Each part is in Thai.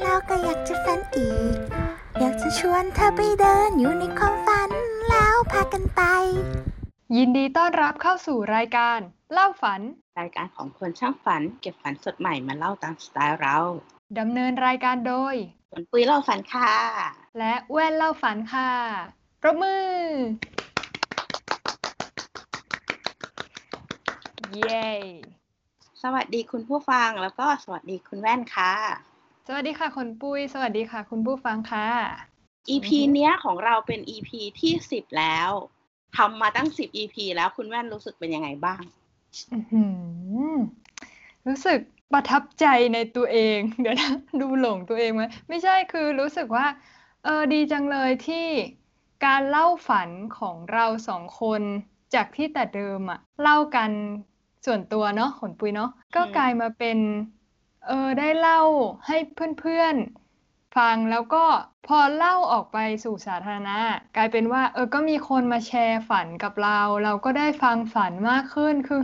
แล้วก็อยากจะฝันอีก อยากจะชวนเธอไปเดินอยู่ในความฝันแล้วพากันไป ยินดีต้อนรับเข้าสู่รายการ เล่าฝัน รายการของคนช่างฝัน เก็บฝันสดใหม่มาเล่าตามสไตล์เราดำเนินรายการโดยฝนปุ้ยเล่าฝันค่ะ และแว่นเล่าฝันค่ะปรบมือ เย้สวัสดีคุณผู้ฟังแล้วก็สวัสดีคุณแว่นค่ะ สวัสดีค่ะคนปุ้ย สวัสดีค่ะ คุณผู้ฟังค่ะ EP เนี้ยของเราเป็น EP ที่สิบแล้วทำมาตั้งสิบ EP แล้วคุณแว่นรู้สึกเป็นยังไงบ้างอื้อหือรู้สึกประทับใจในตัวเอง เดี๋ยวนะดูหลงตัวเองไหมไม่ใช่คือรู้สึกว่า เออดีจังเลยที่การเล่าฝันของเราสองคนจากที่แต่เดิมอะเล่ากันส่วนตัวเนาะขนปุยเนาะก็อืมกลายมาเป็น เออได้เล่าให้เพื่อนๆฟังแล้วก็พอเล่าออกไปสู่สาธารณะ กลายเป็นว่า เออก็มีคนมาแชร์ฝันกับเรา เราก็ได้ฟังฝันมากขึ้นคือ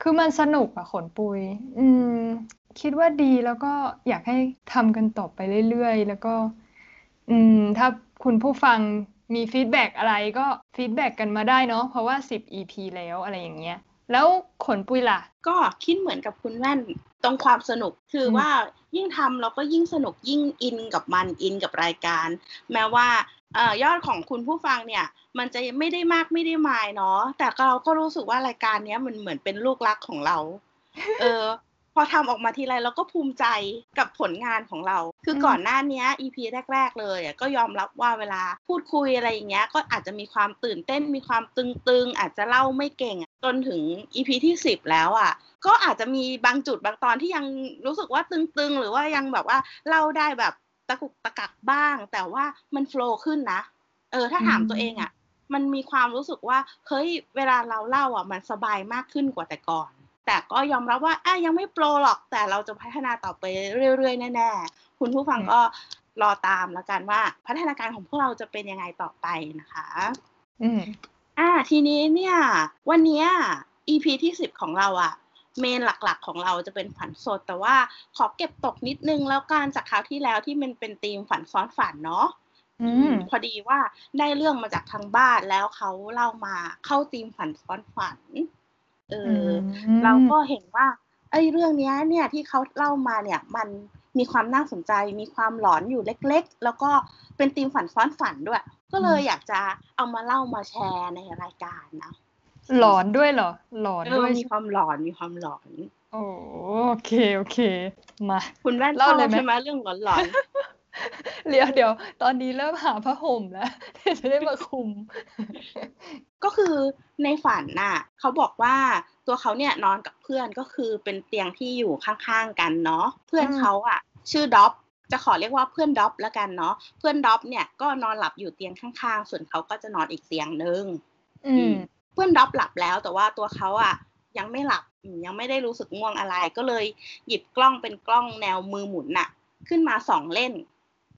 คือมันสนุกอะขนปุย อืม คิดว่าดีแล้วก็อยากให้ทำกันต่อไปเรื่อยๆ แล้วก็ อืม ถ้าคุณผู้ฟังมี feedback อะไรก็ feedback กันมาได้เนาะเพราะว่า 10 EP แล้วอะไรอย่างเงี้ย แล้วขนปุยล่ะ ก็คิดเหมือนกับคุณแว่น ตรงความสนุกคืออมว่ายิ่งทำเราก็ยิ่งสนุกยิ่งอินกับมันอินกับรายการ แม้ว่าเอ่อยอดของคุณผู้ฟังเนี่ย มันจะไม่ได้มากไม่ได้มายเนาะแต่เราก็รู้สึกว่ารายการเนี้ยมันเหมือนเป็นลูกรักของเรา เออ พอทำออกมาทีไรเราก็ภูมิใจกับผลงานของเรา คืออมก่อนหน้าเนี้ย EP แรก ๆ เลยอะก็ยอมรับว่าเวลาพูดคุยอะไรอย่างเงี้ย ก็อาจจะมีความตื่นเต้นมีความตึงๆ อาจจะเล่าไม่เก่งอะจนถึง EP ที่สิบแล้วอะ ก็อาจจะมีบางจุดบางตอนที่ยังรู้สึกว่าตึงๆ หรือว่ายังแบบว่าเล่าได้แบบตะกุกตะกักบ้าง แต่ว่ามันโฟล์ขึ้นนะ เออถ้าถามตัวเองอะ มันมีความรู้สึกว่าเฮ้ยเวลาเราเล่าอะ มันสบายมากขึ้นกว่าแต่ก่อน แต่ก็ยอมรับว่าอะยังไม่โปรหรอก แต่เราจะพัฒนาต่อไปเรื่อยๆแน่ๆ คุณผู้ฟังก็รอตามแล้วกันว่าพัฒนาการของพวกเราจะเป็นยังไงต่อไปนะคะ อืมอ่า ทีนี้เนี่ย วันเนี้ย EP ที่สิบของเราอะเมนหลักๆของเราจะเป็นฝันสด แต่ว่าขอเก็บตกนิดนึงแล้วกันจากคราวที่แล้วที่มันเป็นธีมฝันซ้อนฝันเนาะอืมพอดีว่าได้เรื่องมาจากทางบ้านแล้วเขาเล่ามาเข้าธีมฝันซ้อนฝัน เอออมเราก็เห็นว่าไอ้เรื่องเนี้ยเนี่ยที่เขาเล่ามาเนี่ยมันมีความน่าสนใจ มีความหลอนอยู่เล็ก ๆ แล้วก็เป็นธีมฝันซ้อนฝันด้วย ก็เลยอยากจะเอามาเล่ามาแชร์ในรายการนะหลอนด้วยเหรอ หลอนเอด้อวยมีความหลอนมีความหลอนโอโอเคโอเค มา คุณแว่นชเล่าอบเลยไหมใช่ไหมเรื่องหลอนหลอน เดี๋ยวเดี๋ยว ตอนนี้เริ่มหาผ้าห่มแล้วจะได้มาคลุม ก็คือในฝันน่ะเขาบอกว่าตัวเขาเนี่ยนอนกับเพื่อนก็คือเป็นเตียงที่อยู่ข้างๆกันเนาะเพื่อนอืมเขาอะ ชื่อด็อปจะขอเรียกว่าเพื่อนด็อปแล้วกันเนาะเพื่อนด็อปเนี่ยก็นอนหลับอยู่เตียงข้างๆ ส่วนเขาก็จะนอนอีกเตียงหนึ่งอืมเพื่อนด็อปหลับแล้วแต่ว่าตัวเขาอะ ยังไม่หลับอืมยังไม่ได้รู้สึกง่วงอะไร ก็เลยหยิบกล้องเป็นกล้องแนวมือหมุนน่ะ ขึ้นมาส่องเล่น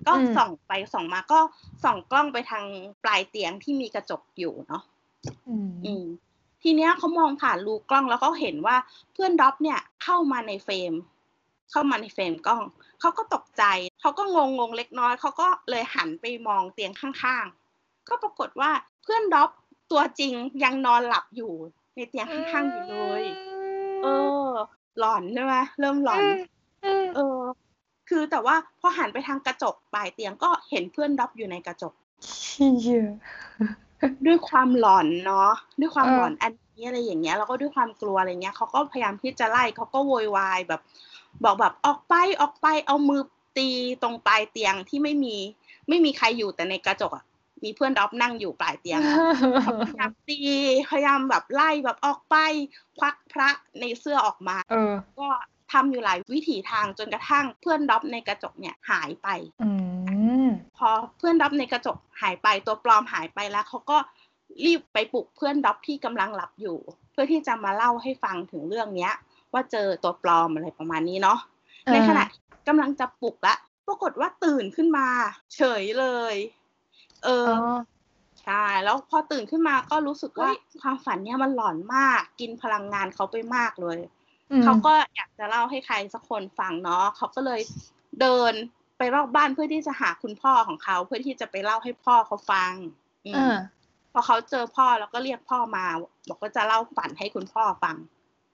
ก็อืมส่องไปส่องมาก็ส่องกล้องไปทางปลายเตียงที่มีกระจกอยู่เนาะอืมอืมทีเนี้ยเขามองผ่านรูกล้องแล้วก็เห็นว่าเพื่อนด็อปเนี่ยเข้ามาในเฟรม เข้ามาในเฟรมกล้องเขาก็ตกใจเขาก็งงงๆเล็กน้อยเขาก็เลยหันไปมองเตียงข้างๆ ก็ปรากฏว่าเพื่อนด็อปตัวจริงยังนอนหลับอยู่ในเตียงข้างๆอยู่เลย เออ หลอนใช่ไหมเริ่มหลอนอืมเออ คือแต่ว่าพอหันไปทางกระจกปลายเตียงก็เห็นเพื่อนด็อปอยู่ในกระจกเชี่ยด้วยความหลอนเนาะด้วยความเออหลอนอันนี้อะไรอย่างเงี้ยแล้วก็ด้วยความกลัวอะไรเงี้ยเขาก็พยายามที่จะไล่เขาก็โวยวายแบบ บอกแบบออกไปออกไปเอามือตีตรงปลายเตียงที่ไม่มี ไม่มีใครอยู่แต่ในกระจกอะมีเพื่อนด็อปนั่งอยู่ปลายเตียงอะเขาพยายามตีพยายามแบบไล่แบบออกไปควักพระในเสื้อออกมาเออก็ ทำอยู่หลายวิถีทางจนกระทั่งเพื่อนด็อปในกระจกเนี่ยหายไปอืมพอเพื่อนด็อปในกระจกหายไปตัวปลอมหายไปแล้วเขาก็รีบไปปลุกเพื่อนด็อปที่กำลังหลับอยู่ เพื่อที่จะมาเล่าให้ฟังถึงเรื่องเนี้ย ว่าเจอตัวปลอมอะไรประมาณนี้เนาะเออในขณะที่กำลังจะปลุกละปรากฏว่าตื่นขึ้นมา เฉยเลย เอออ๋อใช่แล้วพอตื่นขึ้นมาก็รู้สึกว่าความฝันเนี่ยมันหลอนมาก กินพลังงานเขาไปมากเลยอืม เขาก็อยากจะเล่าให้ใครสักคนฟังเนาะเขาก็เลยเดินไปรอบบ้านเพื่อที่จะหาคุณพ่อของเขา เพื่อที่จะไปเล่าให้พ่อเขาฟังอืมอ่าพอเขาเจอพ่อแล้วก็เรียกพ่อมาบอกว่าจะเล่าฝันให้คุณพ่อฟัง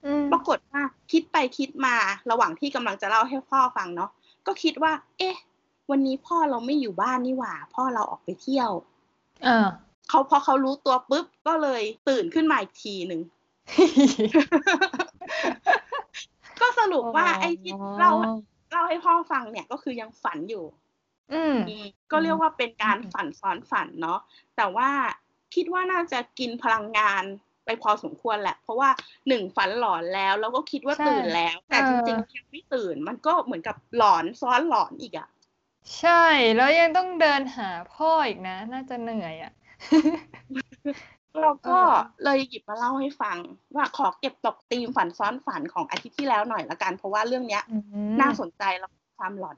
อืมปรากฏว่าคิดไปคิดมาระหว่างที่กำลังจะเล่าให้พ่อฟังเนาะก็คิดว่า เอ๊ะ วันนี้พ่อเราไม่อยู่บ้านนี่หว่า พ่อเราออกไปเที่ยวอ่าเขาพอเขารู้ตัวปุ๊บก็เลยตื่นขึ้นมาอีกทีหนึ่ง ก็สรุปว่าไอ้ที่เล่าเล่าให้พ่อฟังเนี่ยก็คือยังฝันอยู่อืมอืมก็เรียกว่าเป็นการฝันซ้อนฝันเนาะแต่ว่าคิดว่าน่าจะกินพลังงานไปพอสมควรแหละ เพราะว่าหนึ่งฝันหลอนแล้วแล้วก็คิดว่าใช่ตื่นแล้ว แต่เอจอริงๆยังไม่ตื่น มันก็เหมือนกับหลอนซ้อนหลอนอีกอะใช่ แล้วยังต้องเดินหาพ่ออีกนะ น่าจะเหนื่อยอะ เราก็เออเลยหยิบมาเล่าให้ฟัง ว่าขอเก็บตกธีมฝันซ้อนฝันของอาทิตย์ที่แล้วหน่อยละกัน เพราะว่าเรื่องเนี้ยอืมน่าสนใจแล้วก็ความหลอน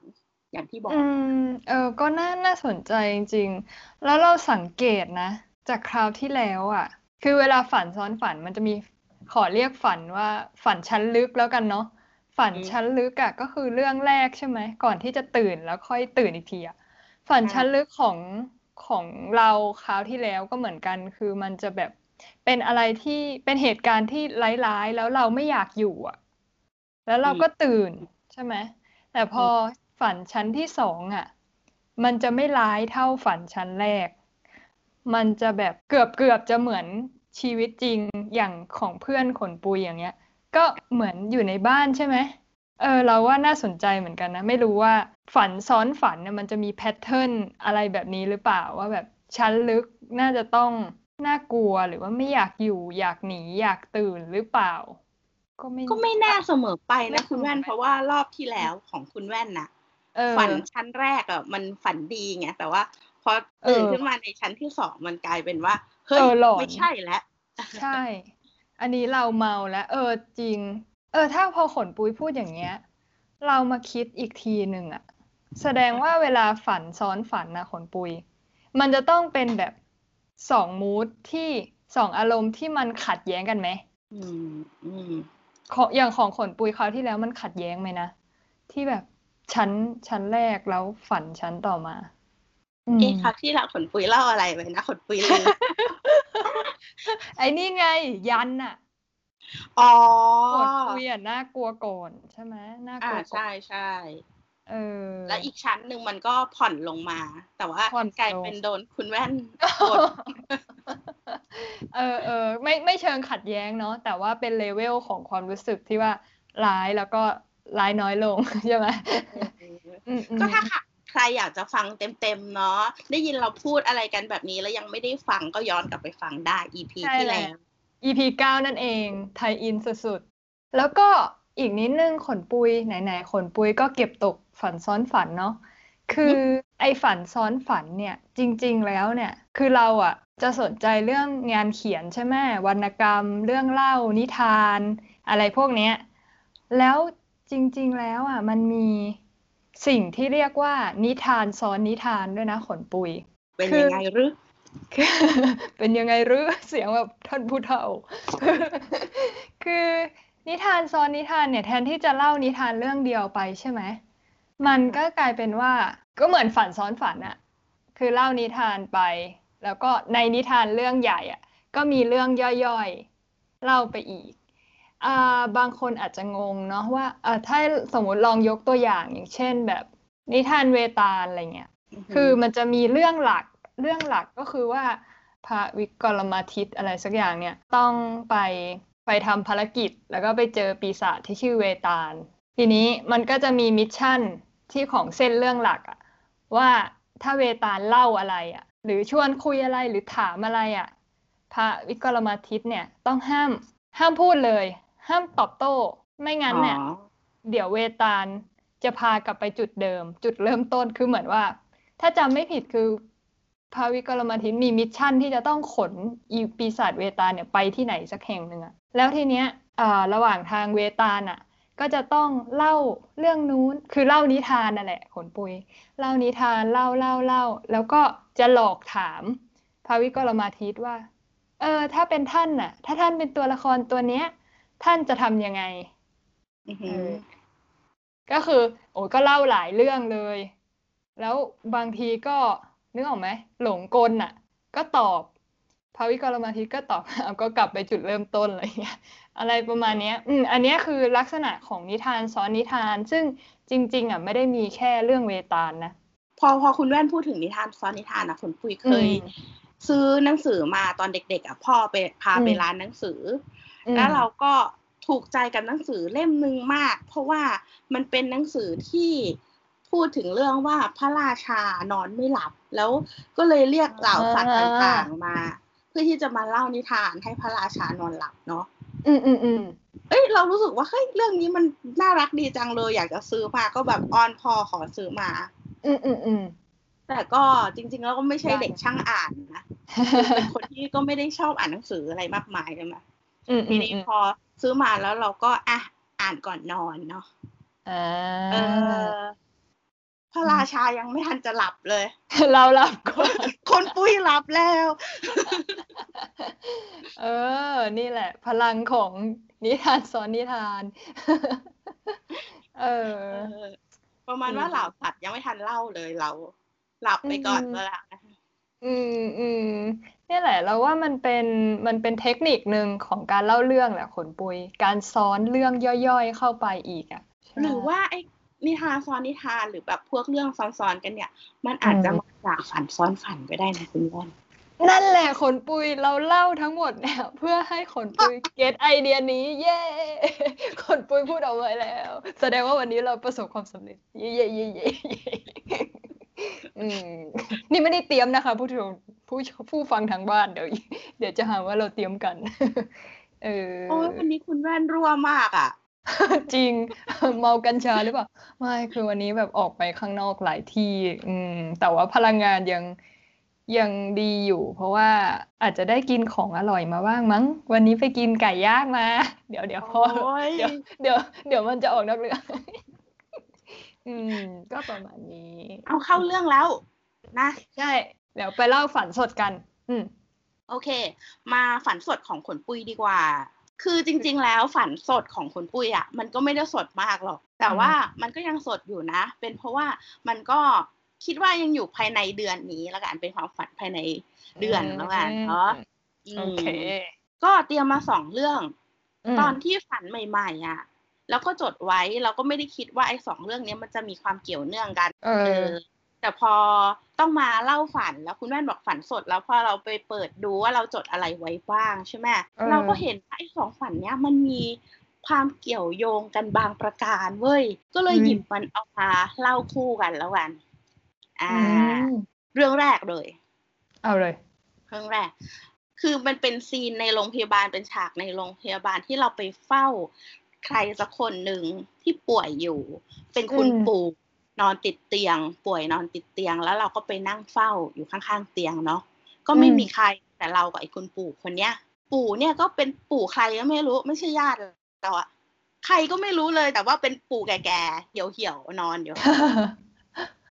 อย่างที่บอกอืมเออก็น่าน่าสนใจจริงๆ แล้วเราสังเกตนะ จากคราวที่แล้วอะ คือเวลาฝันซ้อนฝันมันจะมีขอเรียกฝันว่าฝันชั้นลึกแล้วกันเนาะฝันอืมชั้นลึกอะก็คือเรื่องแรกใช่ไหมก่อนที่จะตื่นแล้วค่อยตื่นอีกทีอะฝันอ่าชั้นลึกของ ของเราคราวที่แล้วก็เหมือนกัน คือมันจะแบบเป็นอะไรที่เป็นเหตุการณ์ที่ร้ายๆ แล้วเราไม่อยากอยู่อะ แล้วเราก็ตื่นใช่ไหมแต่พอฝันชั้นที่สองอะ มันจะไม่ร้ายเท่าฝันชั้นแรก มันจะแบบเกือบเกือบจะเหมือนชีวิตจริงอย่างของเพื่อนขนปุยอย่างเงี้ย ก็เหมือนอยู่ในบ้านใช่ไหม เออเราว่าน่าสนใจเหมือนกันนะ ไม่รู้ว่าฝันซ้อนฝันเนี่ยมันจะมีแพทเทิร์นอะไรแบบนี้หรือเปล่าว่าแบบชั้นลึกน่าจะต้องน่ากลัวหรือว่าไม่อยากอยู่อยากหนีอยากตื่นหรือเปล่า ก็ไม่ก็ไม่แน่เสมอไปไม่นะคุณแว่นเสมอไปเพราะว่ารอบที่แล้วของคุณแว่นน่ะเออฝันชั้นแรกอะมันฝันดีไงแต่ว่าพอตื่นเออขึ้นมาในชั้นที่สองมันกลายเป็นว่าเฮ้ยเออหลอนไม่ใช่แล้วใช่ อันนี้เราเมาแล้วเออจริง เออ ถ้าพอขนปุ้ยพูดอย่างเงี้ย เรามาคิดอีกทีหนึ่งอะแสดงว่าเวลาฝันซ้อนฝันนะขนปุย มันจะต้องเป็นแบบสองมูดที่สองอารมณ์ที่มันขัดแย้งกันไหมอืมอืมของอย่างของขนปุยคราวที่แล้วมันขัดแย้งไหมนะ ที่แบบชั้นชั้นแรกแล้วฝันชั้นต่อมาอืมเอ๊ะคราวที่เราขนปุยเล่าอะไรไปนะขนปุยลืมไอ้นี่ไง ยันอะ อ๋อขนปุยอะน่ากลัวก่อนใช่ไหมน่ากอ่าลัวก่อนใช่ใช่เออ แล้วอีกชั้นหนึ่งมันก็ผ่อนลงมา แต่ว่าผ่อนกลายลงเป็นโดนคุณแว่นกด เออเออไม่ไม่เชิงขัดแย้งเนาะแต่ว่าเป็นเลเวลของความรู้สึกที่ว่าร้ายแล้วก็ร้ายน้อยลง ใช่ไหมอืมอืมก็ถ้าค่ะใครอยากจะฟังเต็มๆเนาะได้ยินเราพูดอะไรกันแบบนี้แล้วยังไม่ได้ฟังก็ย้อนกลับไปฟังได้ EP ใช่ที่แล้แล้วว EP เก้านั่นเอง tie-in สุดๆ แล้วก็อีกนิดนึงขนปุยไหนๆขนปุยก็เก็บตกฝันซ้อนฝันเนาะคือไอ้ฝันซ้อนฝันเนี่ยจริง ๆ แล้วเนี่ยคือเราอะจะสนใจเรื่องงานเขียนใช่ไหมวรรณกรรม เรื่องเล่านิทาน อะไรพวกเนี้ยแล้วจริง ๆ แล้วอะมันมีสิ่งที่เรียกว่านิทานซ้อนนิทานด้วยนะขนปุย เป็นคือยังไงหรือคือ เป็นยังไงหรือเสียงแบบท่านผู้เฒ่า คือนิทานซ้อนนิทานเนี่ยแทนที่จะเล่านิทานเรื่องเดียวไปใช่ไหม มันก็กลายเป็นว่าก็เหมือนฝันซ้อนฝันอะคือเล่านิทานไป แล้วก็ในนิทานเรื่องใหญ่อะก็มีเรื่องย่อยๆ เล่าไปอีกอ่าบางคนอาจจะงงเนาะว่าอ่าถ้าสมมติลองยกตัวอย่างอย่างเช่นแบบนิทานเวตาลอะไรเงี้ย คือมันจะมีเรื่องหลัก เรื่องหลักก็คือว่าพระวิกรมาทิตอะไรสักอย่างเนี่ยต้องไปไปทำภารกิจ แล้วก็ไปเจอปีศาจที่ชื่อเวตาล ทีนี้มันก็จะมี mission ที่ของเส้นเรื่องหลักอะว่าถ้าเวตาลเล่าอะไรอะหรือชวนคุยอะไรหรือถามอะไรอะพระวิกรมาทิตเนี่ยต้องห้ามห้ามพูดเลย ห้ามตอบโต้ ไม่งั้นเนี่ยอ๋อเดี๋ยวเวตาลจะพากลับไปจุดเดิม จุดเริ่มต้นคือเหมือนว่า ถ้าจำไม่ผิดคือ พระวิกรมาทิตมีมิชชั่นที่จะต้องขนอีปีศาจเวตาลเนี่ยไปที่ไหนสักแห่งหนึ่งอะแล้วทีเนี้ยอ่าระหว่างทางเวตาลอะก็จะต้องเล่าเรื่องนู้นคือเล่านิทานนั่นแหละขนปุย เล่านิทานเล่าเล่าเล่า แล้วก็จะหลอกถามพระวิกรมาทิตว่า เออ ถ้าเป็นท่านน่ะ ถ้าท่านเป็นตัวละครตัวเนี้ย ท่านจะทำยังไงอือหือก็คือ โอ้ยก็เล่าหลายเรื่องเลย แล้วบางทีก็ นึกออกไหมหลงกลน่ะ ก็ตอบภาวิกรมาทิตก็ตอบเอาก็กลับไปจุดเริ่มต้นอะไรเงี้ยอะไรประมาณเนี้ยอืมอันเนี้ยคือลักษณะของนิทานซ้อนนิทาน ซึ่งจริง ๆ อะ ไม่ได้มีแค่เรื่องเวตาลนะ พอพอคุณแว่นพูดถึงนิทานซ้อนนิทานนะคุณปุ้ยเคยอืมซื้อหนังสือมาตอนเด็ก ๆ อะ พ่อไปพาไปอืมร้านหนังสืออมแล้วเราก็ถูกใจกับหนังสือเล่มหนึ่งมาก เพราะว่ามันเป็นหนังสือที่ พูดถึงเรื่องว่าพระราชานอนไม่หลับ แล้วก็เลยเรียกเหล่าสัตว์ต่างๆมา เพื่อที่จะมาเล่านิทานให้พระราชานอนหลับเนาะอืมอืมอืมเอ้ยเรารู้สึกว่าเฮ้ยเรื่องนี้มันน่ารักดีจังเลย อยากจะซื้อมาก็แบบอ้อนพ่อขอซื้อมา อืมอืมอืมแต่ก็จริง ๆ แล้วก็ไม่ใช่ได้เด็กช่างอ่านนะคือเป็นคนที่ก็ไม่ได้ชอบอ่านหนังสืออะไรมากมายใช่ไหมอืมอืทีมนี้อืมพอซื้อมาแล้วเราก็อะอ่านก่อนนอนเนาะอ่าเออ พระราชายังไม่ทันจะหลับเลย เราหลับก่อนคนปุ้ยหลับแล้ว เออ นี่แหละ พลังของนิทานซ้อนนิทาน เออเออประมาณอืมว่าเหล่าสัตว์ยังไม่ทันเล่าเลยเรา หลับไปก่อนอืมก็แล้วนะอืมอืมนี่แหละ เราว่ามันเป็นมันเป็นเทคนิคหนึ่งของการเล่าเรื่องแหละขนปุย การซ้อนเรื่องย่อยๆเข้าไปอีกอะหรือว่าไอ้ นิทานซ้อนนิทานหรือแบบพวกเรื่องซ้อนๆกันเนี่ย มันอาจจะมาจากฝันซ้อนฝันก็ได้นะคุณว่านนั่นแหละขนปุยเราเล่าทั้งหมดเนี่ยเพื่อให้ขนปุยเก็ตไอเดียนี้ เย้ขนปุยพูดเอาไว้แล้ว แสดงว่าวันนี้เราประสบความสำเร็จ เย้เย้เย้เย้เย้อืมนี่ไม่ได้เตรียมนะคะ ผู้ชมผู้ผู้ฟังทางบ้านเดี๋ยวเดี๋ยวจะหาว่าเราเตรียมกัน เออโอ้ยวันนี้คุณแว่นรั่วมากอะ จริงเมากัญชาหรือเปล่า ไม่คือวันนี้แบบออกไปข้างนอกหลายที่ อืม แต่ว่าพลังงานยังยังดีอยู่ เพราะว่าอาจจะได้กินของอร่อยมาบ้างมั้ง วันนี้ไปกินไก่ย่างมา เดี๋ยวเดี๋ยวพอโอ้ยเดี๋ยวเดี๋ยวเดี๋ยวมันจะออกนอกเรื่องอืม ก็ประมาณนี้ เอาเข้าเรื่องแล้ว นะใช่เดี๋ยวไปเล่าฝันสดกัน อืม โอเค มาฝันสดของขนปุยดีกว่า คือจริง ๆ แล้วฝันสดของขนปุยอะมันก็ไม่ได้สดมากหรอก แต่ว่ามันก็ยังสดอยู่นะ เป็นเพราะว่ามันก็คิดว่ายังอยู่ภายในเดือนนี้แล้วกันเป็นความฝันภายในเดือนแล้วกันเนาะมโอเค ก็เตรียมมาสองเรื่องมตอนที่ฝันใหม่ ๆ อะ แล้วก็จดไว้เราก็ไม่ได้คิดว่าไอ้สองเรื่องเนี้ยมันจะมีความเกี่ยวเนื่องกัน เอเอออ แต่พอต้องมาเล่าฝันแล้วคุณแม่บอกฝันสด แล้วพอเราไปเปิดดูว่าเราจดอะไรไว้บ้างใช่ไหมเออเราก็เห็นว่าไอ้สองฝันเนี้ยมันมีความเกี่ยวโยงกันบางประการเว้ย ก็เลยหยิบมันเอามาเล่าคู่กันแล้วกัน อ่าอืมเรื่องแรกเลย เอาเลย เรื่องแรก คือมันเป็นซีนในโรงพยาบาลเป็นฉากในโรงพยาบาลที่เราไปเฝ้า ใครสักคนหนึ่งที่ป่วยอยู่ เป็นคุณอืมปู่ นอนติดเตียง ป่วยนอนติดเตียง แล้วเราก็ไปนั่งเฝ้าอยู่ข้างๆเตียงเนาะก็ไม่มีใครแต่เรากับไอ้คุณปู่คนเนี้ย ปู่เนี่ยก็เป็นปู่ใครก็ไม่รู้ ไม่ใช่ญาติเราอะใครก็ไม่รู้เลยแต่ว่าเป็นปู่แก่ๆเหี่ยวๆนอนอยู่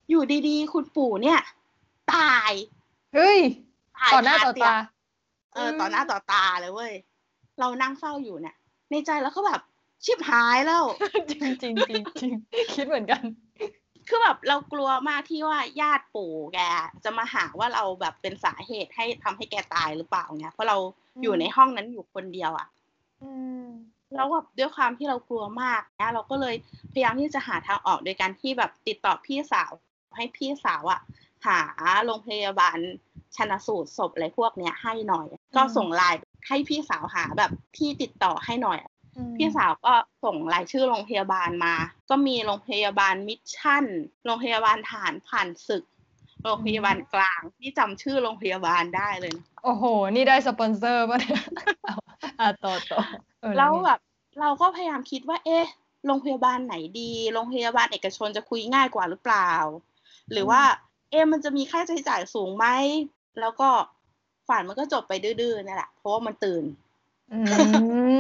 อยู่ดีๆ คุณปู่เนี่ย ตายเฮ้ยตายต่อหน้าคต่อเยงตาเออต่อหน้าต่อตาเลยเว้ยเรานั่งเฝ้าอยู่เนี่ย ในใจแล้วก็แบบชิบหายแล้ว จริงจริงจริงจริงคิดเหมือนกัน คือแบบเรากลัวมากที่ว่าญาติปู่แกจะมาหาว่าเราแบบเป็นสาเหตุให้ทำให้แกตายหรือเปล่าเนี่ยเพราะเราอืมอยู่ในห้องนั้นอยู่คนเดียวอะ่ะอืมแล้วแบบด้วยความที่เรากลัวมากนะเราก็เลยพยายามที่จะหาทางออกโดยการที่แบบติดต่อพี่สาวให้พี่สาวอะ่ะหาโรงพยาบาลชันสูตรศพอะไรพวกเนี้ยให้หน่อย ก็ส่งไลน์ให้พี่สาวหาแบบที่ติดต่อให้หน่อย พี่สาวก็ส่งรายชื่อโรงพยาบาลมา ก็มีโรงพยาบาลมิชชั่น โรงพยาบาลทหารผ่านศึก โรงพยาบาลกลางที่จำชื่อโรงพยาบาลได้เลยนะโอ้โห นี่ได้สปอนเซอร์ป่ะเนี่ยเอาอะต่อต่อเออแล้วไงแบบเราก็พยายามคิดว่า เอ๊ะ โรงพยาบาลไหนดี โรงพยาบาลเอกชนจะคุยง่ายกว่าหรือเปล่า หรือว่า เอ๊ะ มันจะมีค่าใช้จ่ายสูงไหม แล้วก็ฝันมันก็จบไปดื้อๆนี่แหละ เพราะว่ามันตื่น อื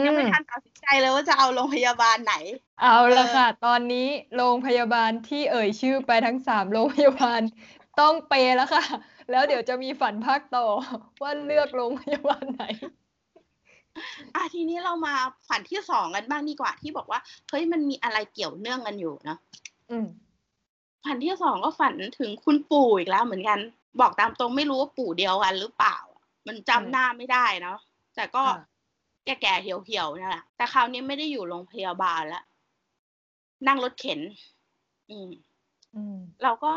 ยังไม่ม ทันตัดสินใจเลยว่าจะเอาโรงพยาบาลไหน เอาละเออค่ะ ตอนนี้โรงพยาบาลที่เอ่ยชื่อไปทั้งสามโรงพยาบาล ต้องเปย์แล้วค่ะ แล้วเดี๋ยวจะมีฝันภาคต่อ ว่าเลือกโรงพยาบาลไหน อะทีนี้เรามาฝันที่สองกันบ้างดีกว่าที่บอกว่าเฮ้ยมันมีอะไรเกี่ยวเนื่องกันอยู่เนอะอืมฝันที่สองก็ฝันถึงคุณปู่อีกแล้วเหมือนกัน บอกตามตรงไม่รู้ว่าปู่เดียวกันหรือเปล่า มันจำหน้าไม่ได้เนาะแต่ก็อ่า แก่ๆเหี่ยวๆนั่นแหละแต่คราวนี้ไม่ได้อยู่โรงพยาบาลแล้วนั่งรถเข็นอืมอืมเราก็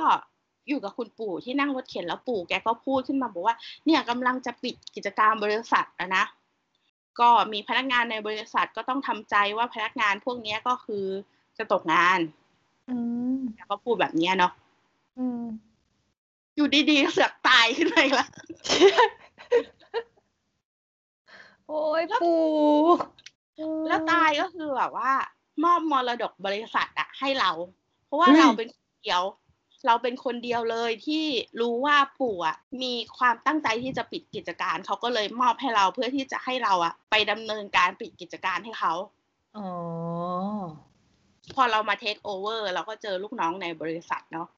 อยู่กับคุณปู่ที่นั่งรถเข็นแล้วปู่แกก็พูดขึ้นมาบอกว่า เนี่ยกำลังจะปิดกิจการบริษัทอะนะก็มีพนักงานในบริษัทก็ต้องทำใจว่าพนักงานพวกเนี้ยก็คือจะตกงาน อืมแกก็พูดแบบเนี้ยเนาะอืมอยู่ดีๆก็เสือกตายขึ้นมาอีกแล้ว โอ้ยปู่แล้วตายก็คือแบบว่า มอบมรดกบริษัทอะให้เรา เพราะว่าเฮ้ยเราเป็นคนเดียว เราเป็นคนเดียวเลยที่รู้ว่าปู่อะมีความตั้งใจที่จะปิดกิจการเขาก็เลยมอบให้เราเพื่อที่จะให้เราอะไปดำเนินการปิดกิจการให้เขาอ๋อพอเรามาเทคโอเวอร์เราก็เจอลูกน้องในบริษัทเนาะ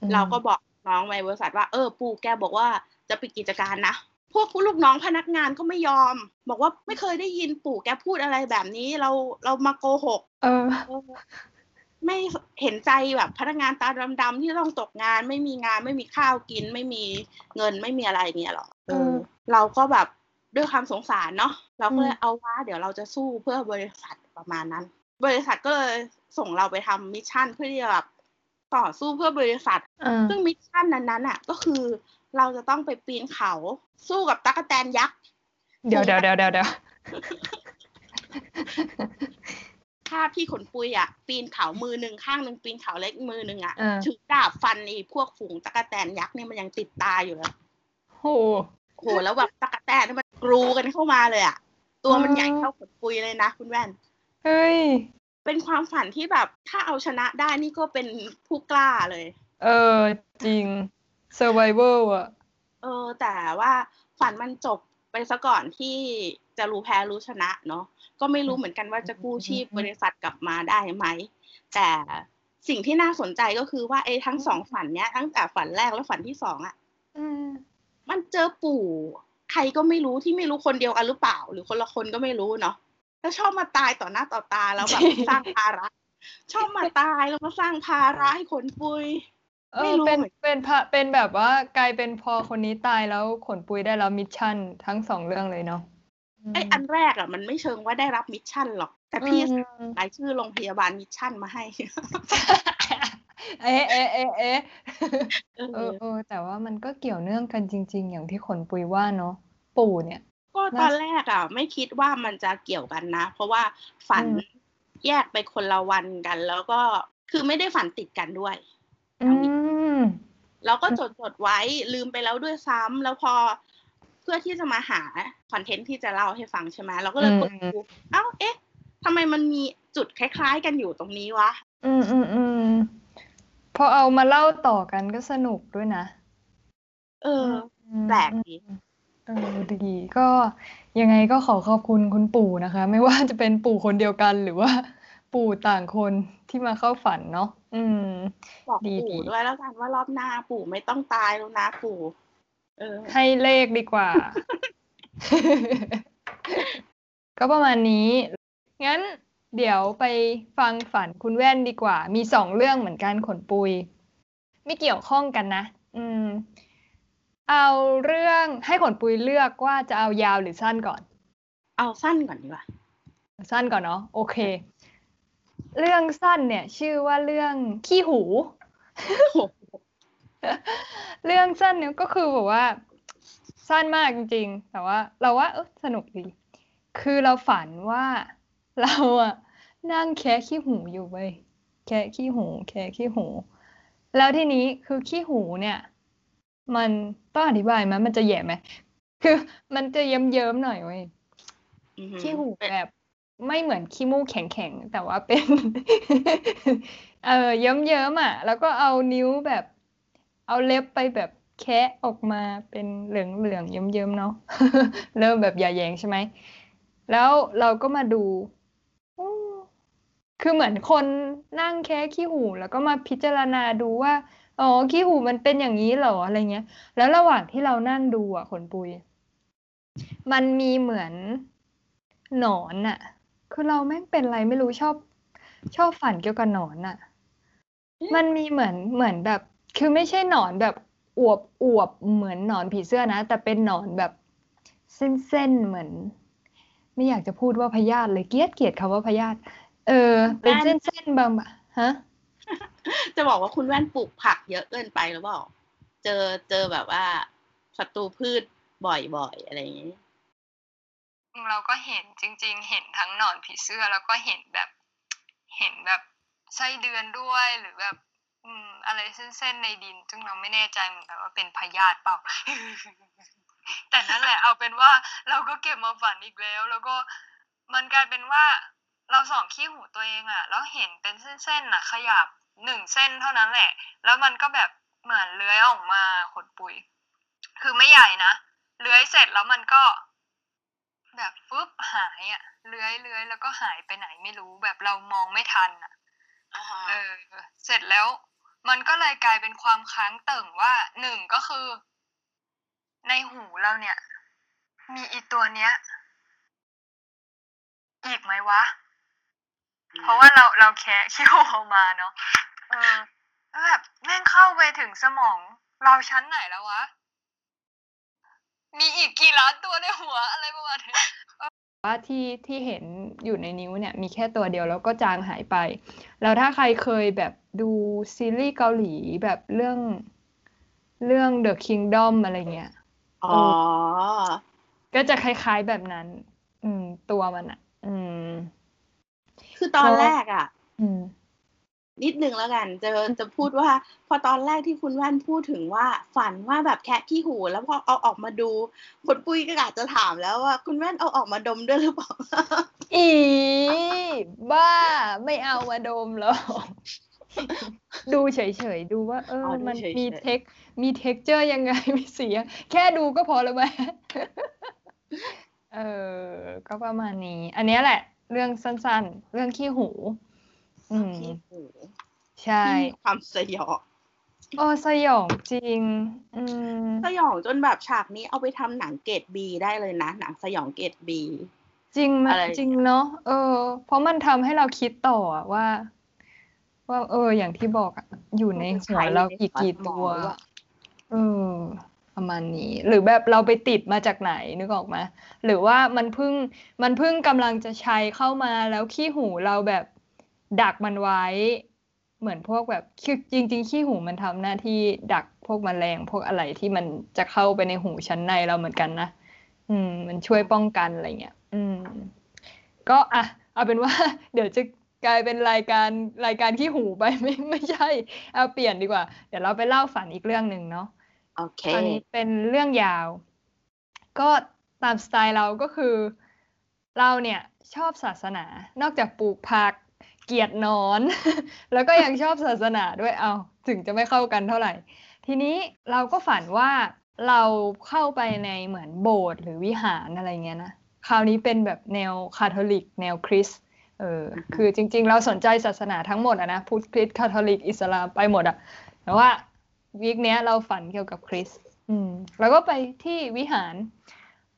อืมเราก็บอกน้องในบริษัทว่าเออ ปู่แกบอกว่าจะปิดกิจการนะ พวกลูกน้องพนักงานก็ไม่ยอม บอกว่าไม่เคยได้ยินปู่แกพูดอะไรแบบนี้เราเรามาโกหก เออ ไม่เห็นใจแบบพนักงานตาดำๆที่ต้องตกงาน ไม่มีงานไม่มีข้าวกิน ไม่มีเงินไม่มีอะไรเงี้ยหรอเอเอออ เราก็แบบด้วยความสงสารเนาะเราก็เลอืยมเอาว่าเดี๋ยวเราจะสู้เพื่อบริษัทประมาณนั้น บริษัทก็เลยส่งเราไปทำ mission เพื่อที่จะแบบต่อสู้เพื่อบริษัทอ่าซึ่ง mission นั้นๆอะ ก็คือ เราจะต้องไปปีนเขาสู้กับตั๊กแตนยักษ์เดี๋ยวเดี๋ยวเดี๋ยวเดี๋ยวเดี๋ยวภาพที่ขนปุยอะ ปีนเขามือหนึ่งข้างหนึ่งปีนเขาเล็กมือหนึ่งอะอ่าถือดาบฟันไอ้พวกฝูงตั๊กแตนยักษ์เนี่ยมันยังติดตาอยู่เลยโหโหแล้วแบบตั๊กแตนนี่มันกรูกันเข้ามาเลยอะ ตัวมันอ๋อใหญ่เท่าขนปุยเลยนะคุณแว่นเฮ้ยเป็นความฝันที่แบบถ้าเอาชนะได้นี่ก็เป็นผู้กล้าเลย เออจริง survival อะเออ แต่ว่าฝันมันจบไปซะก่อนที่จะรู้แพ้รู้ชนะเนาะก็ไม่รู้เหมือนกันว่าจะกู้ชีพบริษัทกลับมาได้ไหม แต่สิ่งที่น่าสนใจก็คือว่าไอ้ทั้งสองฝันเนี้ยตั้งแต่ฝันแรกและฝันที่สองอะอืมมันเจอปู่ ใครก็ไม่รู้ที่ไม่รู้คนเดียวกันหรือเปล่า หรือคนละคนก็ไม่รู้เนาะแล้วชอบมาตายต่อหน้าต่อตาแล้วแบบสร้างภาระ ชอบมาตายแล้วมาสร้างภาระให้คนปุยเอ ไม่อรู้เป็นเหมือนเป็นพระเป็นแบบว่ากลายเป็นพอคนนี้ตายแล้วขนปุยได้รับมิชชั่นทั้งสองเรื่องเลยเนาะไอ้อันแรกอะมันไม่เชิงว่าได้รับมิชชั่นหรอก แต่พี่อืมรายชื่อโรงพยาบาลมิชชั่นมาให้ เอ๊ะเอ๊ะเอ๊ะเอ๊ะเอเอออเออแต่ว่ามันก็เกี่ยวเนื่องกันจริง ๆ อย่างที่ขนปุยว่าเนาะปู่เนี่ย ก็ตอนแรกอะ ไม่คิดว่ามันจะเกี่ยวกันนะ เพราะว่าฝันอืมแยกไปคนละวันกัน แล้วก็คือไม่ได้ฝันติดกันด้วย อืมแล้วก็จดจดไว้ลืมไปแล้วด้วยซ้ำแล้วพอเพื่อที่จะมาหาคอนเทนต์ที่จะเล่าให้ฟังใช่ไหมเราก็เลยอืมเปิดดูเอ้าเอ๊ะทำไมมันมีจุดคล้ายๆ กันอยู่ตรงนี้วะ อืมอืมอืมพอเอามาเล่าต่อกันก็สนุกด้วยนะ เอออืมแปลกดีเออดีก็ยังไงก็ขอขอบคุณคุณปู่นะคะ ไม่ว่าจะเป็นปู่คนเดียวกันหรือว่า ปู่ต่างคนที่มาเข้าฝันเนาะอืม บอกดีปู่ดีด้วยแล้วกันว่ารอบหน้าปู่ไม่ต้องตายแล้วนะปู่ เออ ให้เลขดีกว่า ก็ประมาณนี้ งั้นเดี๋ยวไปฟังฝันคุณแว่นดีกว่า มีสองเรื่องเหมือนกันขนปุย ไม่เกี่ยวข้องกันนะ อืม เอาเรื่องให้ขนปุยเลือกว่าจะเอายาวหรือสั้นก่อน เอาสั้นก่อนดีกว่า สั้นก่อนเนาะ โอเค เรื่องสั้นเนี่ย ชื่อว่าเรื่องขี้หู เรื่องสั้นเนี่ยก็คือแบบว่า สั้นมากจริงๆ แต่ว่า เราว่าเออสนุกดี คือเราฝันว่าเราอะนั่งแคะขี้หูอยู่เว้ยแคะขี้หู แคะขี้หู แล้วทีนี้คือขี้หูเนี่ย มันต้องอธิบายไหมมันจะแย่ไหมคือมันจะเยิ้มๆหน่อยเว้ยอือหือขี้หูเป็นแบบ ไม่เหมือนขี้มูกแข็งๆ แต่ว่าเป็น เออเยิ้มๆอะ แล้วก็เอานิ้วแบบ เอาเล็บไปแบบแคะออกมาเป็นเหลืองๆเยิ้มๆเนาะเริ่มแบบอย่าแยงใช่ไหม แล้วเราก็มาดูอู้คือเหมือนคนนั่งแคะขี้หู แล้วก็มาพิจารณาดูว่า อ๋อขี้หูมันเป็นอย่างนี้เหรออะไรเงี้ย แล้วระหว่างที่เรานั่งดูอะขนปุย มันมีเหมือนหนอนอะ คือเราแม่งเป็นอะไรไม่รู้ชอบ ชอบฝันเกี่ยวกับหนอนอะมันมีเหมือนเหมือนแบบ คือไม่ใช่หนอนแบบอวบอวบเหมือนหนอนผีเสื้อนะ แต่เป็นหนอนแบบเส้นๆเหมือน ไม่อยากจะพูดว่าพยาธิเลยเกลียดเกลียดคำว่าพยาธิเออ เป็นเส้นๆบางๆฮะจะบอกว่าคุณแว่นปลูกผักเยอะเกินไปหรือเปล่า เจอเจอแบบว่าศัตรูพืชบ่อยๆอะไรอย่างนี้ เราก็เห็นจริง ๆ เห็นทั้งหนอนผีเสื้อแล้วก็เห็นแบบเห็นแบบไส้เดือนด้วยหรือแบบอืมอะไรเส้นๆในดิน ซึ่งเราไม่แน่ใจเหมือนกันว่าเป็นพยาธิเปล่า แต่นั่นแหละ เอาเป็นว่าเราก็เก็บมาฝันอีกแล้ว แล้วก็มันกลายเป็นว่า เราส่องขี้หูตัวเองอะแล้วเห็นเป็นเส้นๆน่ะขยับหนึ่งเส้นเท่านั้นแหละ แล้วมันก็แบบเหมือนเลื้อยออกมาขนปุย คือไม่ใหญ่นะเลื้อยเสร็จแล้วมันก็ แบบฟึบหายอะเลื้อยเลื้อยแล้วก็หายไปไหนไม่รู้แบบเรามองไม่ทันอะเออ เสร็จแล้ว มันก็เลยกลายเป็นความค้างเติ่งว่าหนึ่งก็คือ ในหูเราเนี่ย มีอีตัวเนี้ย อีกไหมวะ เพราะว่าเราเราแคะขี้หูออกมาเนาะเออแล้วแบบแม่งเข้าไปถึงสมอง เราชั้นไหนแล้ววะ มีอีกกี่ล้านตัวในหัวอะไรประมาณนี้ว่าที่ที่เห็นอยู่ในนิ้วเนี่ย มีแค่ตัวเดียวแล้วก็จางหายไป แล้วถ้าใครเคยแบบดูซีรีส์เกาหลีแบบเรื่องเรื่อง The Kingdom อะไรเงี้ยอ๋อ ก็จะคล้ายๆแบบนั้น อืม ตัวมันอะ อืม คือตอนแรกอะ อืม นิดนึงแล้วกันจะจะพูดว่า พอตอนแรกที่คุณแว่นพูดถึงว่าฝันว่าแบบแคะขี้หู แล้วพอเอาออกมาดูคุณปุ้ยก็อาจจะถามแล้วว่า คุณแว่นเอาออกมาดมด้วยหรือเปล่าอีบ้าไม่เอามาดมหรอกดูเฉยๆ ดูว่า เอออ๋อดูมันเฉยๆมี tex มี texture ยังไง มีเสียง แค่ดูก็พอแล้วไหมเออ ก็ประมาณนี้ อันเนี้ยแหละ เรื่องสั้นๆ เรื่องขี้หู อืมขี้หูใช่ที่มีความสยองโอ้สยองจริง อืมสยองจนแบบฉากนี้เอาไปทำหนังเกรดบีได้เลยนะ หนังสยองเกรดบีจริงไหมอะไรอย่างเงี้ยจริงเนาะเออ เพราะมันทำให้เราคิดต่ออะว่า ว่า เออ อย่างที่บอกอะอยู่ในหัวเราอีกกี่ตัวเออประมาณนี้ หรือแบบเราไปติดมาจากไหนนึกออกไหมหรือว่ามันเพิ่งมันเพิ่งกำลังจะใช้เข้ามาแล้วขี้หูเราแบบ ดักมันไว้ เหมือนพวกแบบคือจริง ๆ ขี้หูมันทำหน้าที่ดักพวกแมลงพวกอะไรที่มันจะเข้าไปในหูชั้นในเราเหมือนกันนะอืม มันช่วยป้องกันอะไรเงี้ยอืม ก็อะเอาเป็นว่า เดี๋ยวจะกลายเป็นรายการรายการขี้หูไปไม่ไม่ใช่ เอาเปลี่ยนดีกว่า เดี๋ยวเราไปเล่าฝันอีกเรื่องหนึ่งเนาะโอเคคราวนี้เป็นเรื่องยาว ก็ตามสไตล์เราก็คือ เราเนี่ยชอบศาสนา นอกจากปลูกผัก เกลียดนอน แล้วก็ยังชอบศาสนาด้วยเอาถึงจะไม่เข้ากันเท่าไหร่ ทีนี้เราก็ฝันว่าเราเข้าไปในเหมือนโบสถ์หรือวิหารอะไรเงี้ยนะคราวนี้เป็นแบบแนวคาทอลิก แนวคริสต์เอออือฮึคือจริง ๆ เราสนใจศาสนาทั้งหมดอะนะพุทธคริสต์คาทอลิกอิสลามไปหมดอะแต่ว่าวีคเนี้ยเราฝันเกี่ยวกับคริสต์อืมแล้วก็ไปที่วิหาร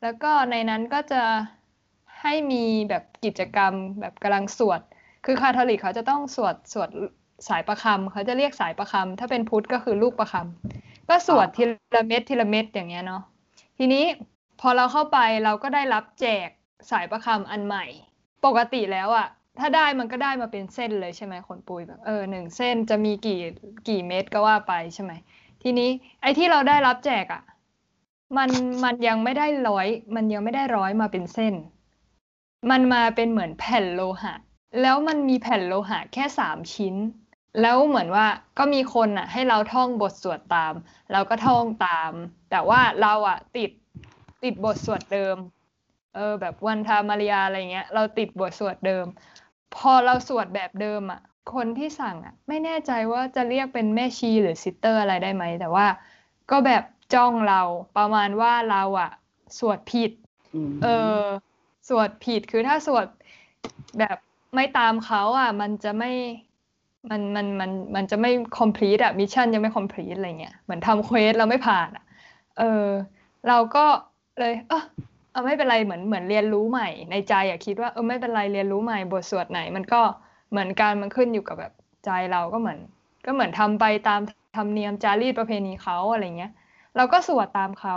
แล้วก็ในนั้นก็จะให้มีแบบกิจกรรมแบบกำลังสวด คือคาทอลิกเขาจะต้องสวดสวดสายประคำเขาจะเรียกสายประคำถ้าเป็นพุทธก็คือลูกประคำก็สวดทีละเม็ดทีละเม็ดอย่างเงี้ยเนาะทีนี้พอเราเข้าไปเราก็ได้รับแจกสายประคำอันใหม่ ปกติแล้วอะถ้าได้มันก็ได้มาเป็นเส้นเลยใช่ไหมคนปุยแบบเออหนึ่งเส้นจะมีกี่กี่เม็ดก็ว่าไปใช่ไหมทีนี้ไอ้ที่เราได้รับแจกอะมันมันยังไม่ได้ร้อย มันยังไม่ได้ร้อยมาเป็นเส้น มันมาเป็นเหมือนแผ่นโลหะ แล้วมันมีแผ่นโลหะแค่สามชิ้น แล้วเหมือนว่าก็มีคนอะ ให้เราท่องบทสวดตาม เราก็ท่องตาม แต่ว่าเราอะติดติดบทสวดเดิม เออ แบบวันธามาริยาอะไรเงี้ย เราติดบทสวดเดิม พอเราสวดแบบเดิมอะ คนที่สั่งอะ ไม่แน่ใจว่าจะเรียกเป็นแม่ชีหรือซิสเตอร์อะไรได้ไหม แต่ว่าก็แบบจ้องเราประมาณว่าเราอะ สวดผิดมเออ สวดผิดคือถ้าสวดแบบ ไม่ตามเขาอะ มันจะไม่มันมันมันมันจะไม่ complete อะ mission จะไม่ complete อะไรเงี้ยเหมือนทำ quest เราไม่ผ่านอะเออ เราก็เลยเออเอาไม่เป็นไรเหมือนเหมือนเรียนรู้ใหม่ ในใจอะคิดว่าเออไม่เป็นไรเรียนรู้ใหม่บทสวดไหน มันก็เหมือนกันมันขึ้นอยู่กับแบบใจเราก็เหมือน ก็เหมือนทำไปตามธรรมเนียมจารีตประเพณีเขาอะไรเงี้ย เราก็สวดตามเขา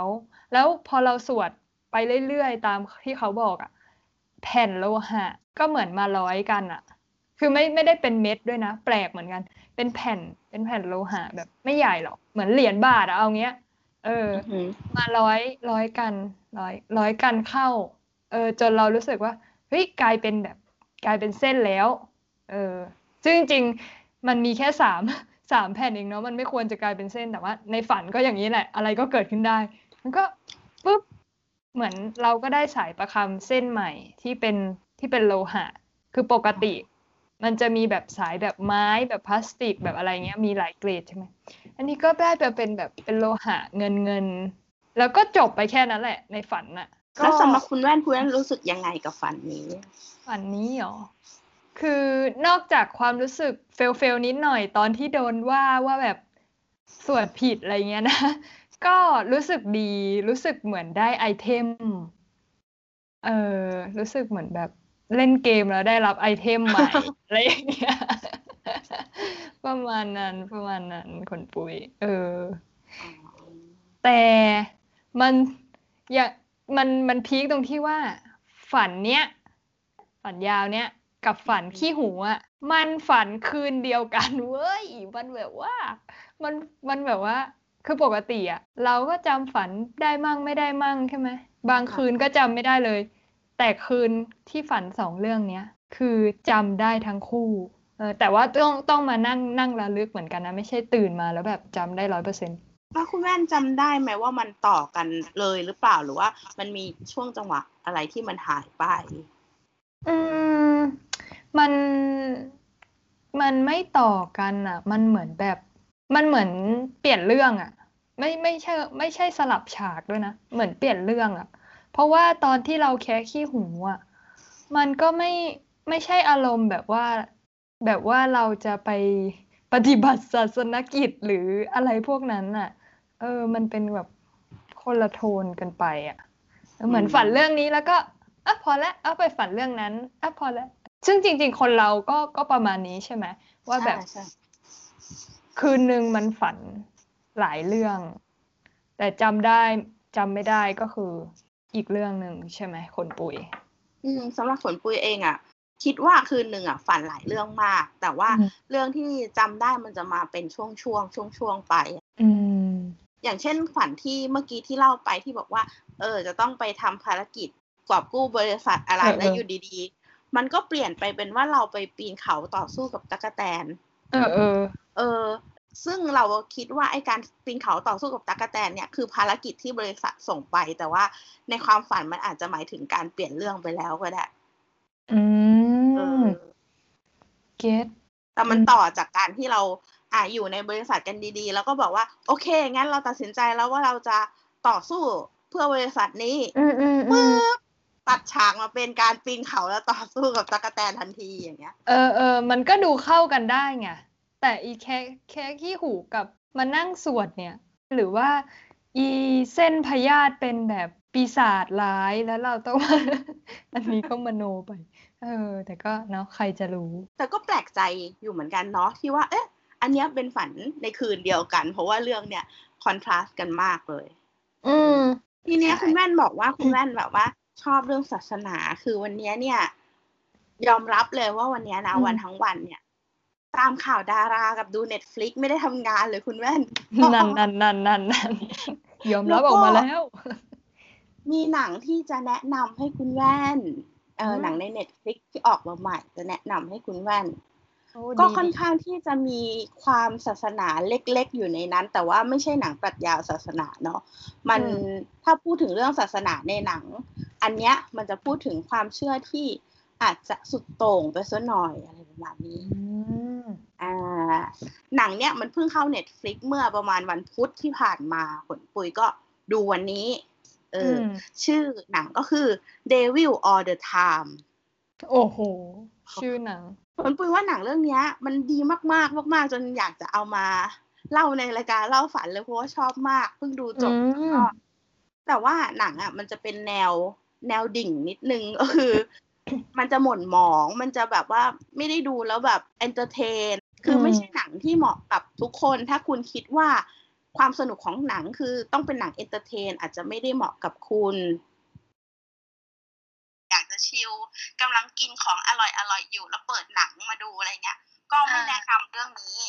แล้วพอเราสวดไปเรื่อยๆตามที่เขาบอกอะแผ่นโลหะ ก็เหมือนมาร้อยกันอะคือไม่ไม่ได้เป็นเม็ดด้วยนะ แปลกเหมือนกัน เป็นแผ่นเป็นแผ่นโลหะแบบไม่ใหญ่หรอกเหมือนเหรียญบาทอะเอาเงี้ย เอออืมมาร้อยร้อยกันร้อยร้อยกันเข้า เออ จนเรารู้สึกว่าเฮ้ยกลายเป็นแบบ กลายเป็นเส้นแล้ว เออซึ่งจริงๆมันมีแค่สามสามแผ่นเองเนาะมันไม่ควรจะกลายเป็นเส้นแต่ว่า ในฝันก็อย่างนี้แหละ อะไรก็เกิดขึ้นได้ มันก็ปุ๊บเหมือนเราก็ได้สายประคำเส้นใหม่ที่เป็น ที่เป็นโลหะ คือปกติ มันจะมีแบบสายแบบไม้แบบพลาสติกแบบอะไรเงี้ยมีหลายเกรดใช่ไหมอันนี้ก็ได้ไปเป็นแบบเป็นโลหะเงินเงิน แล้วก็จบไปแค่นั้นแหละ ในฝันน่ะก็แล้วสำหรับคุณแว่นคุณแว่นรู้สึกยังไงกับฝันนี้ ฝันนี้เหรอคือนอกจากความรู้สึก fail fail นิดหน่อยตอนที่โดนว่าว่าแบบสวดผิดอะไรเงี้ยนะ ก็รู้สึกดีรู้สึกเหมือนได้ item เออรู้สึกเหมือนแบบ เล่นเกมแล้วได้รับ item ใหม่อะไรอย่างเงี้ยประมาณนั้นประมาณนั้นคนปุยเออ แต่มันอย่ามันมันพีคตรงที่ว่า ฝันเนี้ยฝันยาวเนี้ยกับฝันขี้หูอะมันฝันคืนเดียวกันเว้ยมันแบบว่า มันมันแบบว่า คือปกติอะเราก็จำฝันได้มั่งไม่ได้มั่งใช่ไหมบางคืนก็จำไม่ได้เลย แต่คืนที่ฝันสองเรื่องเนี้ยคือจำได้ทั้งคู่เออแต่ว่าต้องต้องมานั่งนั่งระลึกเหมือนกันนะ ไม่ใช่ตื่นมาแล้วแบบจำได้ร้อยเปอร์เซ็นต์แล้วคุณแว่นจำได้ไหมว่ามันต่อกันเลยหรือเปล่าหรือว่า มันมีช่วงจังหวะอะไรที่มันหายไป อืมมันมันไม่ต่อกันอะ มันเหมือนแบบมันเหมือนเปลี่ยนเรื่องอะ ไม่ไม่ใช่ ไม่ใช่สลับฉากด้วยนะ เหมือนเปลี่ยนเรื่องอะ เพราะว่าตอนที่เราแค่ขี้หูอะมันก็ไม่ไม่ใช่อารมณ์แบบว่าแบบว่าเราจะไปปฏิบัติศาสนกิจหรืออะไรพวกนั้นอะ เออ มันเป็นแบบคนละโทนกันไปอะเหมือนอืมฝันเรื่องนี้แล้วก็อะพอแล้วเอาไปฝันเรื่องนั้นอะพอแล้วซึ่งจริง ๆ คนเราก็ก็ประมาณนี้ใช่ไหมว่าแบบใช่คืนหนึ่งมันฝันหลายเรื่อง แต่จำได้จำไม่ได้ก็คือ อีกเรื่องหนึ่งใช่ไหมคนปุย อืมสำหรับฝนปุยเองอะ คิดว่าคืนหนึ่งอะ ฝันหลายเรื่องมาก แต่ว่าอืมเรื่องที่จำได้มันจะมาเป็นช่วงช่วงช่วงช่วงๆไป อืม อย่างเช่นฝันที่เมื่อกี้ที่เล่าไปที่บอกว่า เออ จะต้องไปทำภารกิจกอบกู้บริษัทอะไรเออแล้วเอออยู่ดีๆ มันก็เปลี่ยนไปเป็นว่าเราไปปีนเขาต่อสู้กับตั๊กแตน เออเออ เออ ซึ่งเราคิดว่าไอ้การปีนเขาต่อสู้กับตั๊กแตนเนี่ยคือภารกิจที่บริษัทส่งไป แต่ว่าในความฝันมันอาจจะหมายถึงการเปลี่ยนเรื่องไปแล้วก็ได้ อืเอมอเก็ตแต่มันอืมต่อจากการที่เราอ่าอยู่ในบริษัทกันดีๆ แล้วก็บอกว่า โอเค งั้นเราตัดสินใจแล้วว่าเราจะต่อสู้เพื่อบริษัทนี้อืมอืมอืมตัดฉากมาเป็นการปีนเขาแล้วต่อสู้กับตั๊กแตนทันทีอย่างเงี้ย เออเออมันก็ดูเข้ากันได้ไง แต่อีแค่แค่ขี้หูกับมานั่งสวดเนี่ย หรือว่าอีเส้นพยาธิเป็นแบบปีศาจร้ายแล้วเราต้อง อันนี้ก็มโนไป เออ แต่ก็เนาะใครจะรู้ แต่ก็แปลกใจอยู่เหมือนกันเนาะที่ว่า เอ๊ะ อันเนี้ยเป็นฝันในคืนเดียวกัน เพราะว่าเรื่องเนี้ยคอนทราสต์กันมากเลย อืมทีเนี้ยใช่คุณแม่นบอกว่าคุณแม่นแบบว่า ชอบเรื่องศาสนาคือวันเนี้ยเนี่ย ยอมรับเลยว่าวันเนี้ยนะวันทั้งวันเนี่ย ตามข่าวดารากับดู Netflix ไม่ได้ทำงานเลยคุณแว่น นั่นนั่นนั่นนั่นนั่นยอมรับออกมาแล้ว มีหนังที่จะแนะนำให้คุณแว่น เอออืมหนังใน Netflix ที่ออกมาใหม่ จะแนะนำให้คุณแว่นโอ้ก็ดีค่อนดีข้างที่จะมีความศาสนาเล็กๆ อยู่ในนั้น แต่ว่าไม่ใช่หนังปรัชญาศาสนาเนาะ มันถ้าพูดถึงเรื่องศาสนาในหนัง อันเนี้ยมันจะพูดถึงความเชื่อที่อาจจะสุดโต่งไปซะหน่อยอะไรประมาณนี้อืม อ่าหนังเนี้ยมันเพิ่งเข้าเน็ตฟลิกเมื่อประมาณวันพุธที่ผ่านมาผลปุยก็ดูวันนี้ เอออมชื่อหนังก็คือ Devil All the Time โอ้โห ชื่อหนังผลปุยว่าหนังเรื่องเนี้ยมันดีมากๆ มาก ๆ จนอยากจะเอามาเล่าในรายการเล่าฝันเลยเพราะว่าชอบมาก เพิ่งดูจบอืมก็แต่ว่าหนังอะ มันจะเป็นแนวแนวดิ่งนิดนึงก็คือ มันจะหม่นหมอง มันจะแบบว่าไม่ได้ดูแล้วแบบ entertain คืออมไม่ใช่หนังที่เหมาะกับทุกคน ถ้าคุณคิดว่าความสนุกของหนังคือต้องเป็นหนัง entertain อาจจะไม่ได้เหมาะกับคุณ อยากจะ chill กำลังกินของอร่อยอร่อยอยู่ แล้วเปิดหนังมาดูอะไรเงี้ย ก็ไม่อ่าแนะนำเรื่องนี้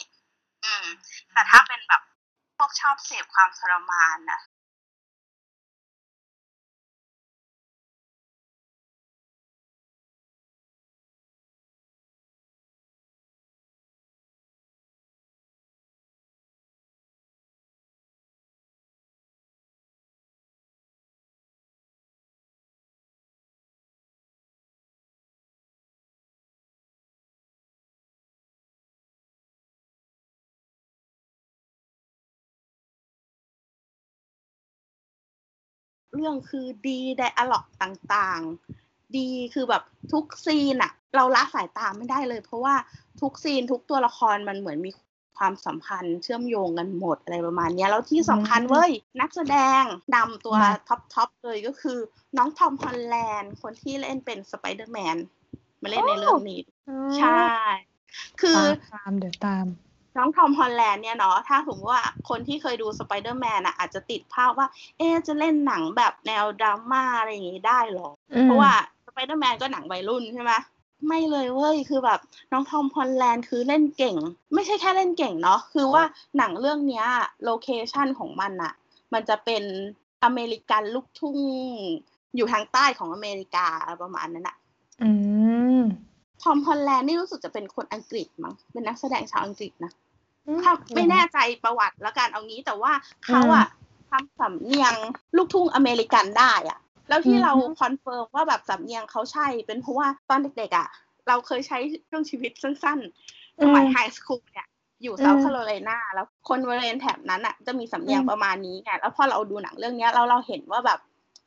อืม แต่ถ้าเป็นแบบพวกชอบเสพความทรมานนะ เรื่องคือดี dialogueอกต่างๆ ดีคือแบบทุก scene อะเราละสายตาไม่ได้เลย เพราะว่าทุก scene ทุกตัวละครมันเหมือนมีความสัมพันธ์เชื่อมโยงกันหมดอะไรประมาณเนี้ยแล้วที่สำคัญเว้ย นักแสดงนำตัวมา top top เลยก็คือ น้องทอมฮอลแลนด์คนที่เล่นเป็นสไปเดอร์แมนมาเล่นในเรื่องนี้ ใช่ คือตามเดี๋ยวตาม น้องทอมฮอลแลนด์เนี่ยเนาะถ้าสมมติว่าคนที่เคยดูสไปเดอร์แมนอะอาจจะติดภาพว่า เอ๊ะจะเล่นหนังแบบแนวดราม่าอะไรอย่างงี้ได้หรอ เพราะว่าสไปเดอร์แมนก็หนังวัยรุ่นใช่ไหมไม่เลยเว้ยคือแบบน้องทอมฮอลแลนด์คือเล่นเก่ง ไม่ใช่แค่เล่นเก่งเนาะคือว่าหนังเรื่องเนี้ย location ของมันอะมันจะเป็นอเมริกันลูกทุ่ง อยู่ทางใต้ของอเมริกาประมาณนั้นอะอืม ทอมฮอลแลนด์นี่รู้สึกจะเป็นคนอังกฤษมั้งเป็นนักแสดงชาวอังกฤษนะถ้าไม่แน่ใจประวัติแล้วกันเอางี้แต่ว่าเขาอะทำสำเนียงลูกทุ่งอเมริกันได้อะแล้วที่อืมเรา confirm ว่าแบบสำเนียงเขาใช่ เป็นเพราะว่าตอนเด็กๆอะเราเคยใช้ช่วงชีวิตสั้นๆสมัย high school เนี่ยอยู่เซาท์แคโรไลนาแล้วคนบริเวณแถบนั้นอะจะมีสำเนียงประมาณนี้ไงแล้วพอเราดูหนังเรื่องเนี้ยเราเราเห็นว่าแบบ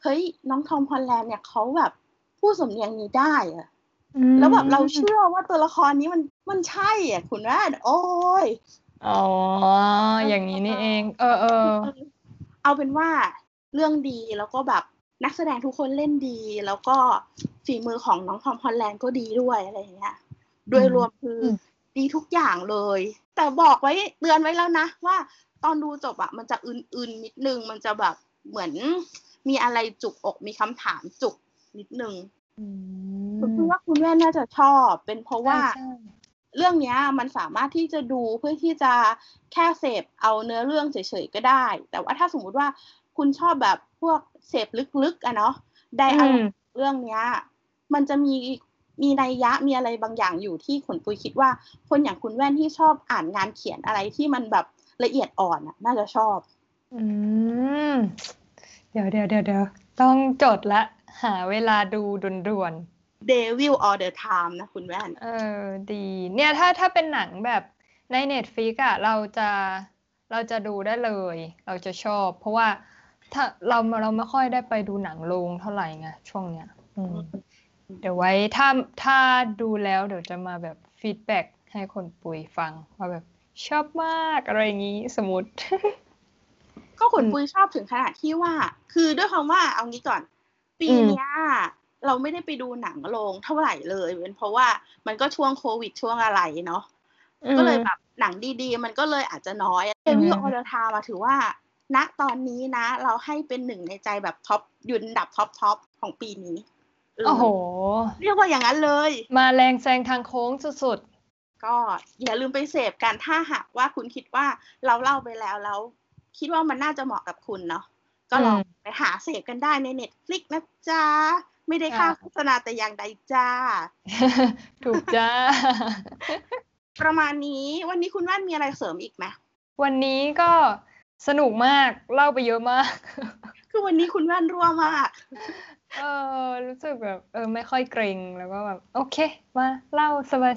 เฮ้ย น้องทอมฮอลแลนด์เนี่ยเขาแบบพูดสำเนียงนี้ได้อะอืม แล้วแบบเราเชื่อว่าตัวละครนี้มันมันใช่อะคุณแม่โอ้ยอ๋อ อย่างนี้นี่เอง เออเออเอาเป็นว่าเรื่องดีแล้วก็แบบนักแสดงทุกคนเล่นดี แล้วก็ฝีมือของน้องทอมฮอลแลนด์ก็ดีด้วยอะไรอย่างเงี้ยโดยรวมคืออมดีทุกอย่างเลย แต่บอกไว้เตือนไว้แล้วนะ ว่าตอนดูจบอะมันจะอื่นๆนิดนึง มันจะแบบเหมือนมีอะไรจุกอกมีคำถามจุกนิดนึงอืม คุณคิดว่าคุณแม่น่าจะชอบ เป็นเพราะว่าใช่เรื่องเนี้ยมันสามารถที่จะดูเพื่อที่จะแค่เสพเอาเนื้อเรื่องเฉยๆก็ได้ แต่ว่าถ้าสมมุติว่าคุณชอบแบบพวกเสพลึกๆอะเนาะไดอะอืล็มอกเรื่องเนี้ย มันจะมีมีนัยยะมีอะไรบางอย่างอยู่ที่ขนปุยคิดว่า คนอย่างคุณแว่นที่ชอบอ่านงานเขียนอะไรที่มันแบบละเอียดอ่อนอะน่าจะชอบ อืม เดี๋ยวเดี๋ยวเดี๋ยวเดี๋ยวต้องจดละ หาเวลาดูด่วน Devil All the Time นะคุณแว่นๆเออ ดี เนี่ยถ้าถ้าเป็นหนังแบบใน Netflix อะเราจะเราจะดูได้เลย เราจะชอบ เพราะว่าถ้าเราเราไม่ค่อยได้ไปดูหนังโรงเท่าไหร่ไงช่วงเนี้ยอืมเดี๋ยวไว้ถ้าถ้าดูแล้วเดี๋ยวจะมาแบบ feedbackให้คนปุยฟัง ว่าแบบชอบมากอะไรอย่างนี้สมมติก็ขนอืมปุยชอบถึงขนาดที่ว่า คือด้วยความว่าเอางี้ก่อน ปีอืมเนี้ยเราไม่ได้ไปดูหนังโรงเท่าไหร่เลยเป็นเพราะว่ามันก็ช่วงโควิดช่วงอะไรเนาะก็เลยแบบหนังดีๆ มันก็เลยอาจจะน้อยเอวิอืโอมเดทามาถือว่า ณตอนนี้นะ เราให้เป็นหนึ่งในใจแบบท็อปยืนอันดับท็อปท็อปของปีนี้เโอ้โห เรียกว่าอย่างนั้นเลย มาแรงแซงทางโค้งสุดก็อย่าลืมไปเสพกันถ้าหากว่าคุณคิดว่าเราเล่าไปแล้วแล้ว คิดว่ามันน่าจะเหมาะกับคุณเนาะ ก็ลองอืมไปหาเสพกันได้ในเน็ตฟลิกนะจ๊ะ ไม่ได้ค่าค่ะโฆษณาแต่อย่างใดจ้าๆถูกจ้า ประมาณนี้วันนี้คุณว่านมีอะไรเสริมอีกไหมวันนี้ก็สนุกมากเล่าไปเยอะมาก คือวันนี้คุณว่านรั่วมาก เออรู้สึกแบบ เออ ไม่ค่อยเกรงแล้วก็แบบโอเค มาเล่า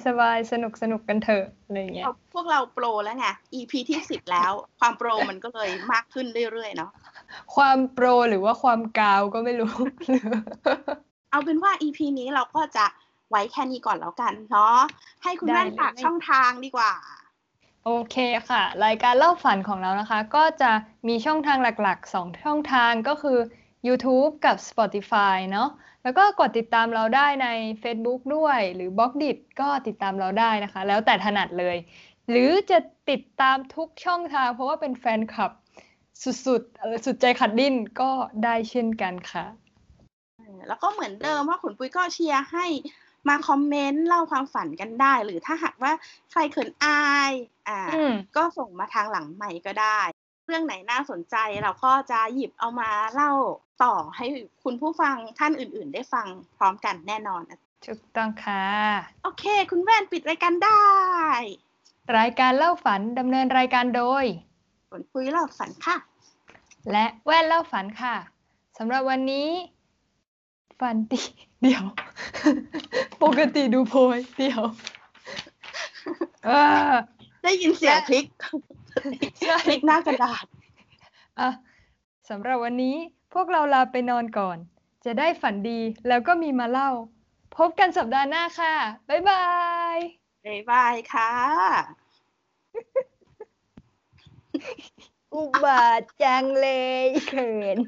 สบายๆสนุกสนุกกันเถอะอะไรอย่างเงี้ยพวกเราโปรแล้วไง EP ที่สิบแล้ว ความโปรมันก็เลยมากขึ้นเรื่อยๆเนาะ ความโปรหรือว่าความกาวก็ไม่รู้ เอาเป็นว่า EP นี้เราก็จะไว้แค่นี้ก่อนแล้วกันเนาะให้คุณได้ว่านฝากเลยช่องทางดีกว่า โอเคค่ะ รายการเล่าฝันของเรานะคะ ก็จะมีช่องทางหลักๆ 2 ช่องทางก็คือ YouTube กับ Spotify เนาะแล้วก็กดติดตามเราได้ใน Facebook ด้วย หรือ b ล็อกดิก็ติดตามเราได้นะคะ แล้วแต่ถนัดเลย หรือจะติดตามทุกช่องทางเพราะว่าเป็นแฟนคลับ สุดๆเอ่อสุดใจขัดดิ้นก็ได้เช่นกันค่ะ แล้วก็เหมือนเดิมว่าขุนปุ้ยก็เชียร์ให้มาคอมเมนต์เล่าความฝันกันได้ หรือถ้าหากว่าใครเขินอาย อ่าอืมก็ส่งมาทางหลังใหม่ก็ได้ เรื่องไหนน่าสนใจเราก็จะหยิบเอามาเล่าต่อให้คุณผู้ฟังท่านอื่น ๆ ได้ฟังพร้อมกันแน่นอนนะถูกต้องค่ะ โอเค คุณแว่นปิดรายการได้ รายการเล่าฝันดำเนินรายการโดย ผลปุ้ยเล่าฝันค่ะ และแว่นเล่าฝันค่ะสำหรับวันนี้ ฝันดีเดี๋ยว ปกติดูโพยเดี๋ยวเออได้ยินเสียงและคลิกใช่คลิกหน้ากระดาษอะสำหรับวันนี้พวกเราลาไปนอนก่อน จะได้ฝันดีแล้วก็มีมาเล่า พบกันสัปดาห์หน้าค่ะ บ๊ายบาย บ๊ายบายค่ะ อุบาทจังเลยเขิน